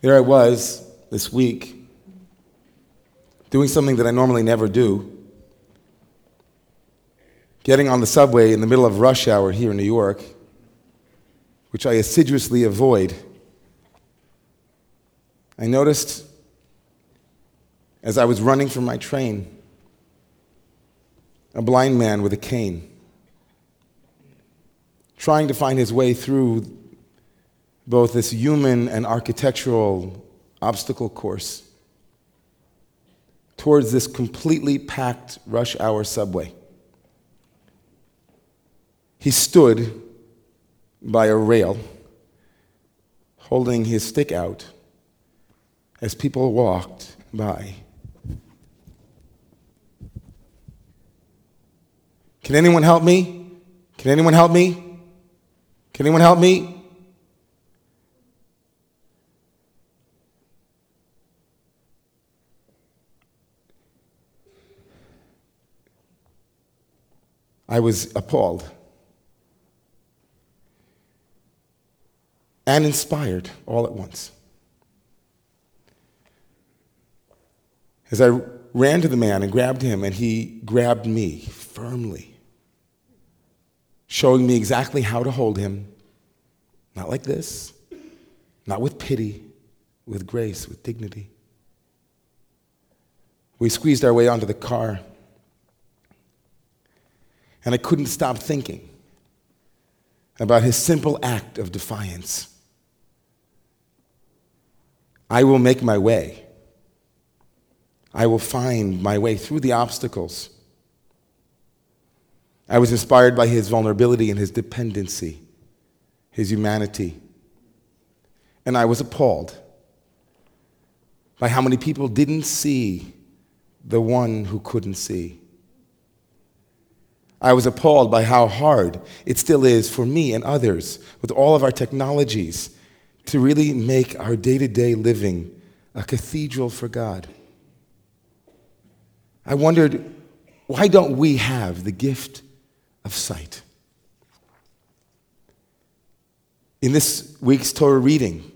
There I was this week doing something that I normally never do. Getting on the subway in the middle of rush hour here in New York, which I assiduously avoid. I noticed as I was running from my train a blind man with a cane trying to find his way through both this human and architectural obstacle course towards this completely packed rush hour subway. He stood by a rail, holding his stick out as people walked by. Can anyone help me? Can anyone help me? Can anyone help me? I was appalled and inspired all at once. As I ran to the man and grabbed him, and he grabbed me firmly, showing me exactly how to hold him. Not like this, not with pity, with grace, with dignity. We squeezed our way onto the car and I couldn't stop thinking about his simple act of defiance. I will make my way. I will find my way through the obstacles. I was inspired by his vulnerability and his dependency, his humanity. And I was appalled by how many people didn't see the one who couldn't see. I was appalled by how hard it still is for me and others with all of our technologies to really make our day to day living a cathedral for God. I wondered, why don't we have the gift of sight? In this week's Torah reading,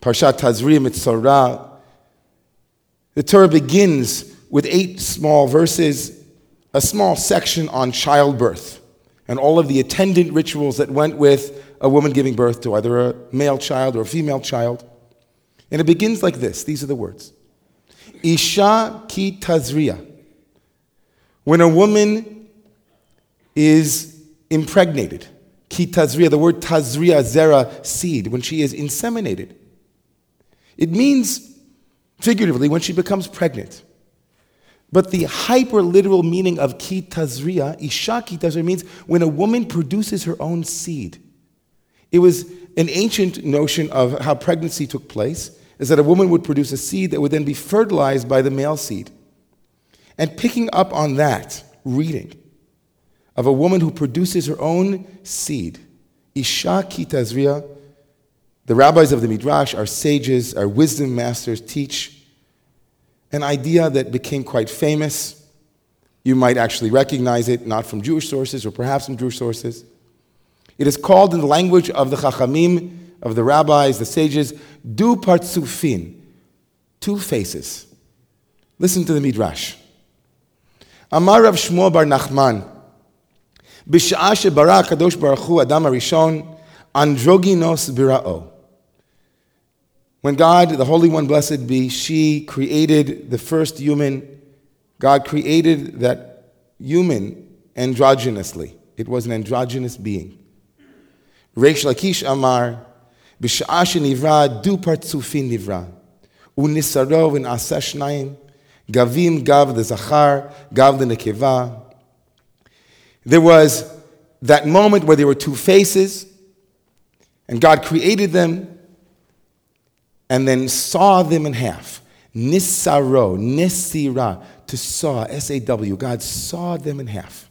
Parshat Tazria Metzora, the Torah begins with eight small verses a small section on childbirth and all of the attendant rituals that went with a woman giving birth to either a male child or a female child. And it begins like this these are the words Isha ki tazria. When a woman is impregnated, ki tazria, the word tazria, zera, seed, when she is inseminated. It means, figuratively, when she becomes pregnant. But the hyper literal meaning of ki tazria, isha ki tazria, means when a woman produces her own seed. It was an ancient notion of how pregnancy took place, is that a woman would produce a seed that would then be fertilized by the male seed. And picking up on that reading of a woman who produces her own seed, isha ki tazria, the rabbis of the Midrash, our sages, our wisdom masters teach an idea that became quite famous. You might actually recognize it, not from Jewish sources or perhaps from Jewish sources. It is called in the language of the Chachamim, of the rabbis, the sages, du partsufin, two faces. Listen to the Midrash. Amar Rav Shmuel bar Nachman, בשעה שברא הקדוש ברוך הוא אדם הראשון, אנדרוגינוס ביראו. when God, the Holy One, blessed be, she created the first human, God created that human androgynously. It was an androgynous being. Reish Lakish Amar, B'sha'a shenivra du partzufin nivra, unisaro v'n'asa shnayim, gavim gav the zachar, gav the nekeva. There was that moment where there were two faces, and God created them, and then saw them in half. Nisaro, nisira, to saw, S A W. God saw them in half.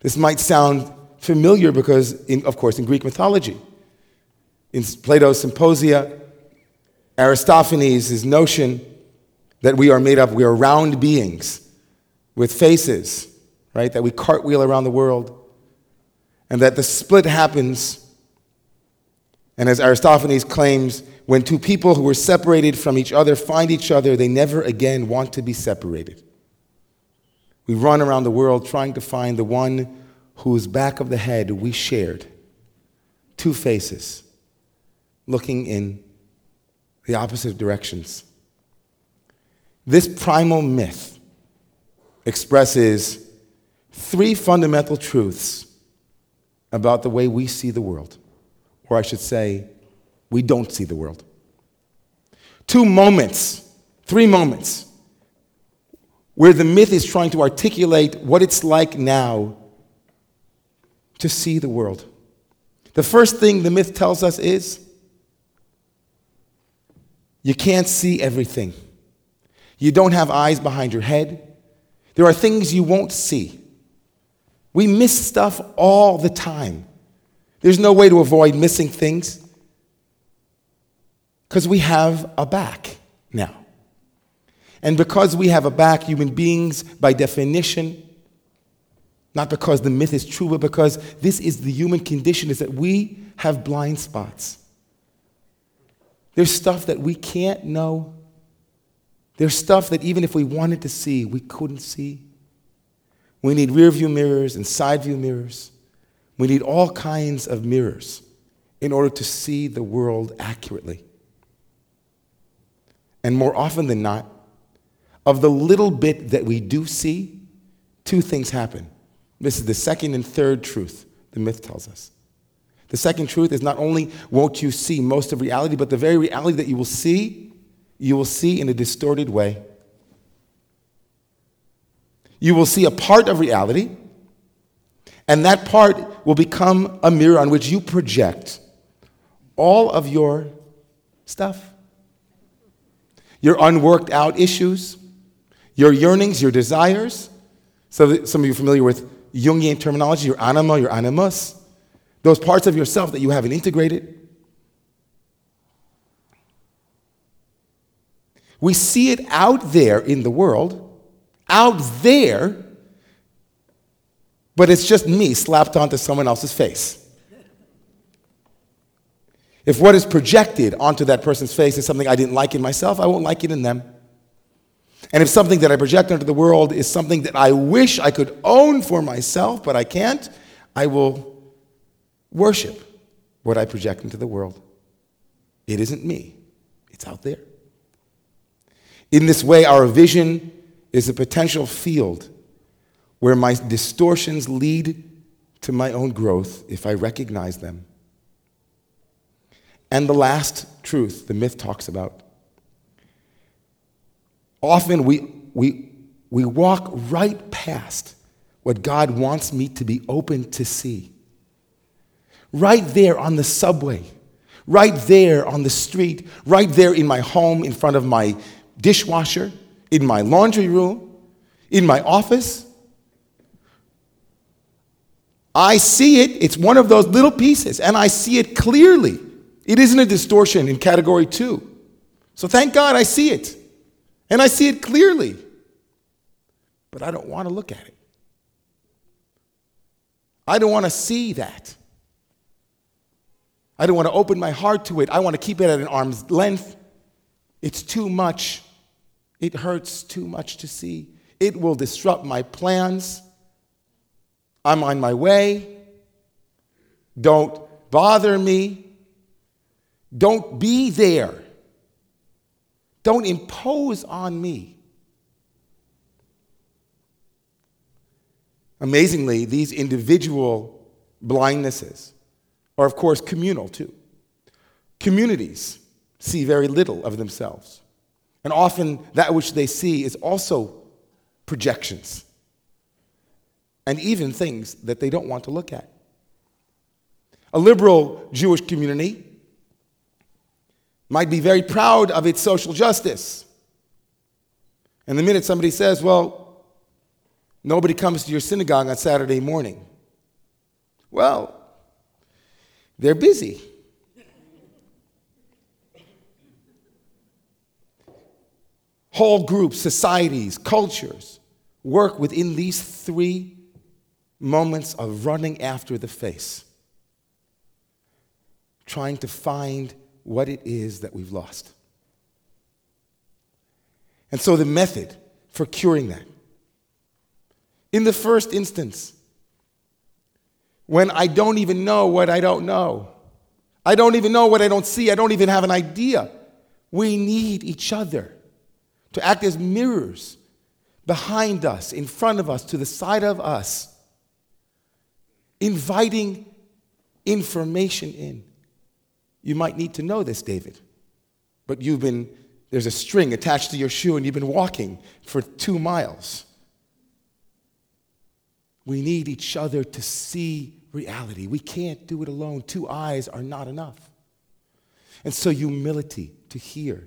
This might sound familiar because, in, of course, in Greek mythology, in Plato's Symposia, Aristophanes' notion that we are made up, we are round beings with faces, right? That we cartwheel around the world, and that the split happens. And as Aristophanes claims, when two people who were separated from each other find each other, they never again want to be separated. We run around the world trying to find the one whose back of the head we shared. Two faces looking in the opposite directions. This primal myth expresses three fundamental truths about the way we see the world, or I should say, we don't see the world. Two moments, three moments, where the myth is trying to articulate what it's like now to see the world. The first thing the myth tells us is you can't see everything. You don't have eyes behind your head. There are things you won't see. We miss stuff all the time. There's no way to avoid missing things because we have a back now. And because we have a back, human beings, by definition, not because the myth is true, but because this is the human condition, is that we have blind spots. There's stuff that we can't know. There's stuff that even if we wanted to see, we couldn't see. We need rear view mirrors and side view mirrors. We need all kinds of mirrors in order to see the world accurately. And more often than not, of the little bit that we do see, two things happen. This is the second and third truth the myth tells us. The second truth is not only won't you see most of reality, but the very reality that you will see, you will see in a distorted way. You will see a part of reality, and that part will become a mirror on which you project all of your stuff your unworked out issues, your yearnings, your desires. So, some of you are familiar with Jungian terminology, your anima, your animus, those parts of yourself that you haven't integrated. We see it out there in the world, out there, but it's just me slapped onto someone else's face. If what is projected onto that person's face is something I didn't like in myself, I won't like it in them. And if something that I project onto the world is something that I wish I could own for myself, but I can't, I will worship what I project into the world. It isn't me, it's out there. In this way, our vision is a potential field where my distortions lead to my own growth if I recognize them. And the last truth the myth talks about. Often we, we, we walk right past what God wants me to be open to see. Right there on the subway, right there on the street, right there in my home, in front of my dishwasher, in my laundry room, in my office. I see it, it's one of those little pieces, and I see it clearly. It isn't a distortion in category two. So thank God I see it. And I see it clearly. But I don't want to look at it. I don't want to see that. I don't want to open my heart to it. I want to keep it at an arm's length. It's too much. It hurts too much to see. It will disrupt my plans. I'm on my way. Don't bother me. Don't be there. Don't impose on me. Amazingly, these individual blindnesses are, of course, communal too. Communities see very little of themselves. And often that which they see is also projections and even things that they don't want to look at. A liberal Jewish community might be very proud of its social justice. And the minute somebody says, well, nobody comes to your synagogue on Saturday morning, well, they're busy. Whole groups, societies, cultures work within these three moments of running after the face, trying to find what it is that we've lost. And so, the method for curing that. In the first instance, when I don't even know what I don't know, I don't even know what I don't see, I don't even have an idea, we need each other to act as mirrors behind us, in front of us, to the side of us, inviting information in. You might need to know this, David, but you've been, there's a string attached to your shoe and you've been walking for two miles. We need each other to see reality. We can't do it alone. Two eyes are not enough. And so, humility to hear.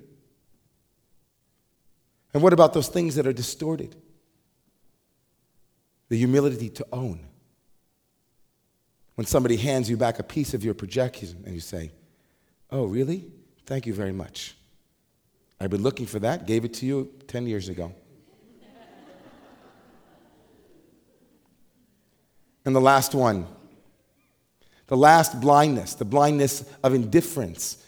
And what about those things that are distorted? The humility to own. When somebody hands you back a piece of your projection and you say, Oh, really? Thank you very much. I've been looking for that, gave it to you 10 years ago. and the last one the last blindness, the blindness of indifference,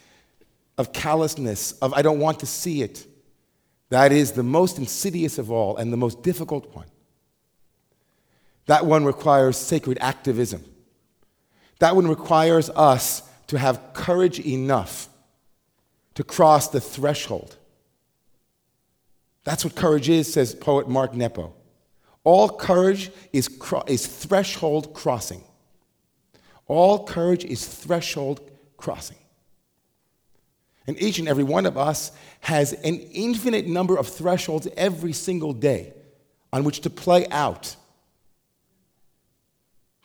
of callousness, of I don't want to see it. That is the most insidious of all and the most difficult one. That one requires sacred activism. That one requires us to have courage enough to cross the threshold. That's what courage is, says poet Mark Nepo. All courage is, cro- is threshold crossing. All courage is threshold crossing. And each and every one of us has an infinite number of thresholds every single day on which to play out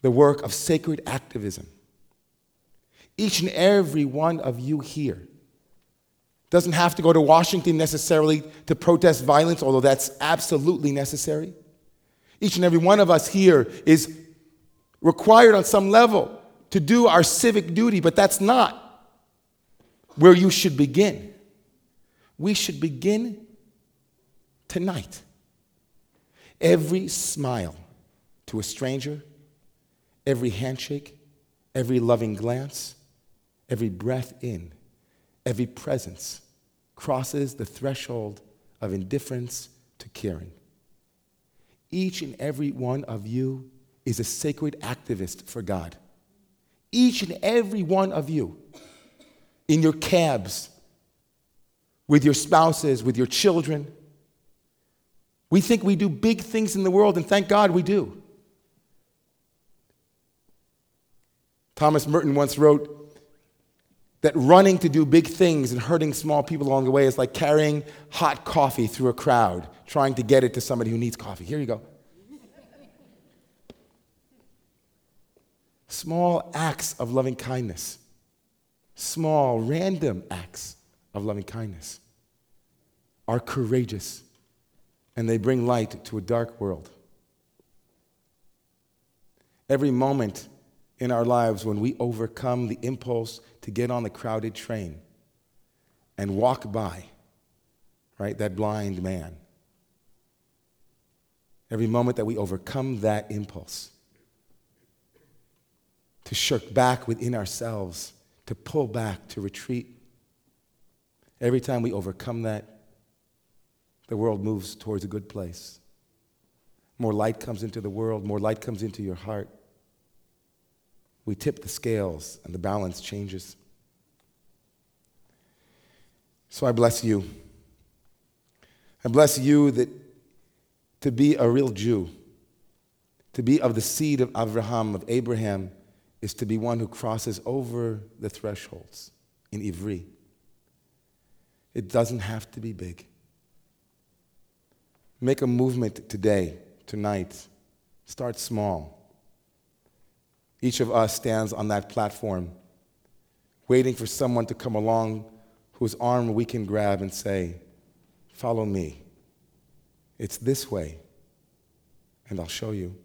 the work of sacred activism. Each and every one of you here doesn't have to go to Washington necessarily to protest violence, although that's absolutely necessary. Each and every one of us here is required on some level to do our civic duty, but that's not where you should begin. We should begin tonight. Every smile to a stranger, every handshake, every loving glance, every breath in, every presence crosses the threshold of indifference to caring. Each and every one of you is a sacred activist for God. Each and every one of you in your cabs, with your spouses, with your children. We think we do big things in the world, and thank God we do. Thomas Merton once wrote that running to do big things and hurting small people along the way is like carrying hot coffee through a crowd, trying to get it to somebody who needs coffee. Here you go. Small acts of loving kindness, small, random acts of loving kindness are courageous and they bring light to a dark world. Every moment in our lives when we overcome the impulse to get on the crowded train and walk by, right, that blind man. Every moment that we overcome that impulse to shirk back within ourselves, to pull back, to retreat. Every time we overcome that, the world moves towards a good place. More light comes into the world, more light comes into your heart. We tip the scales and the balance changes. So I bless you. I bless you that to be a real Jew, to be of the seed of Abraham, of Abraham, is to be one who crosses over the thresholds in Ivri. It doesn't have to be big. Make a movement today, tonight. Start small. Each of us stands on that platform, waiting for someone to come along whose arm we can grab and say, Follow me. It's this way, and I'll show you.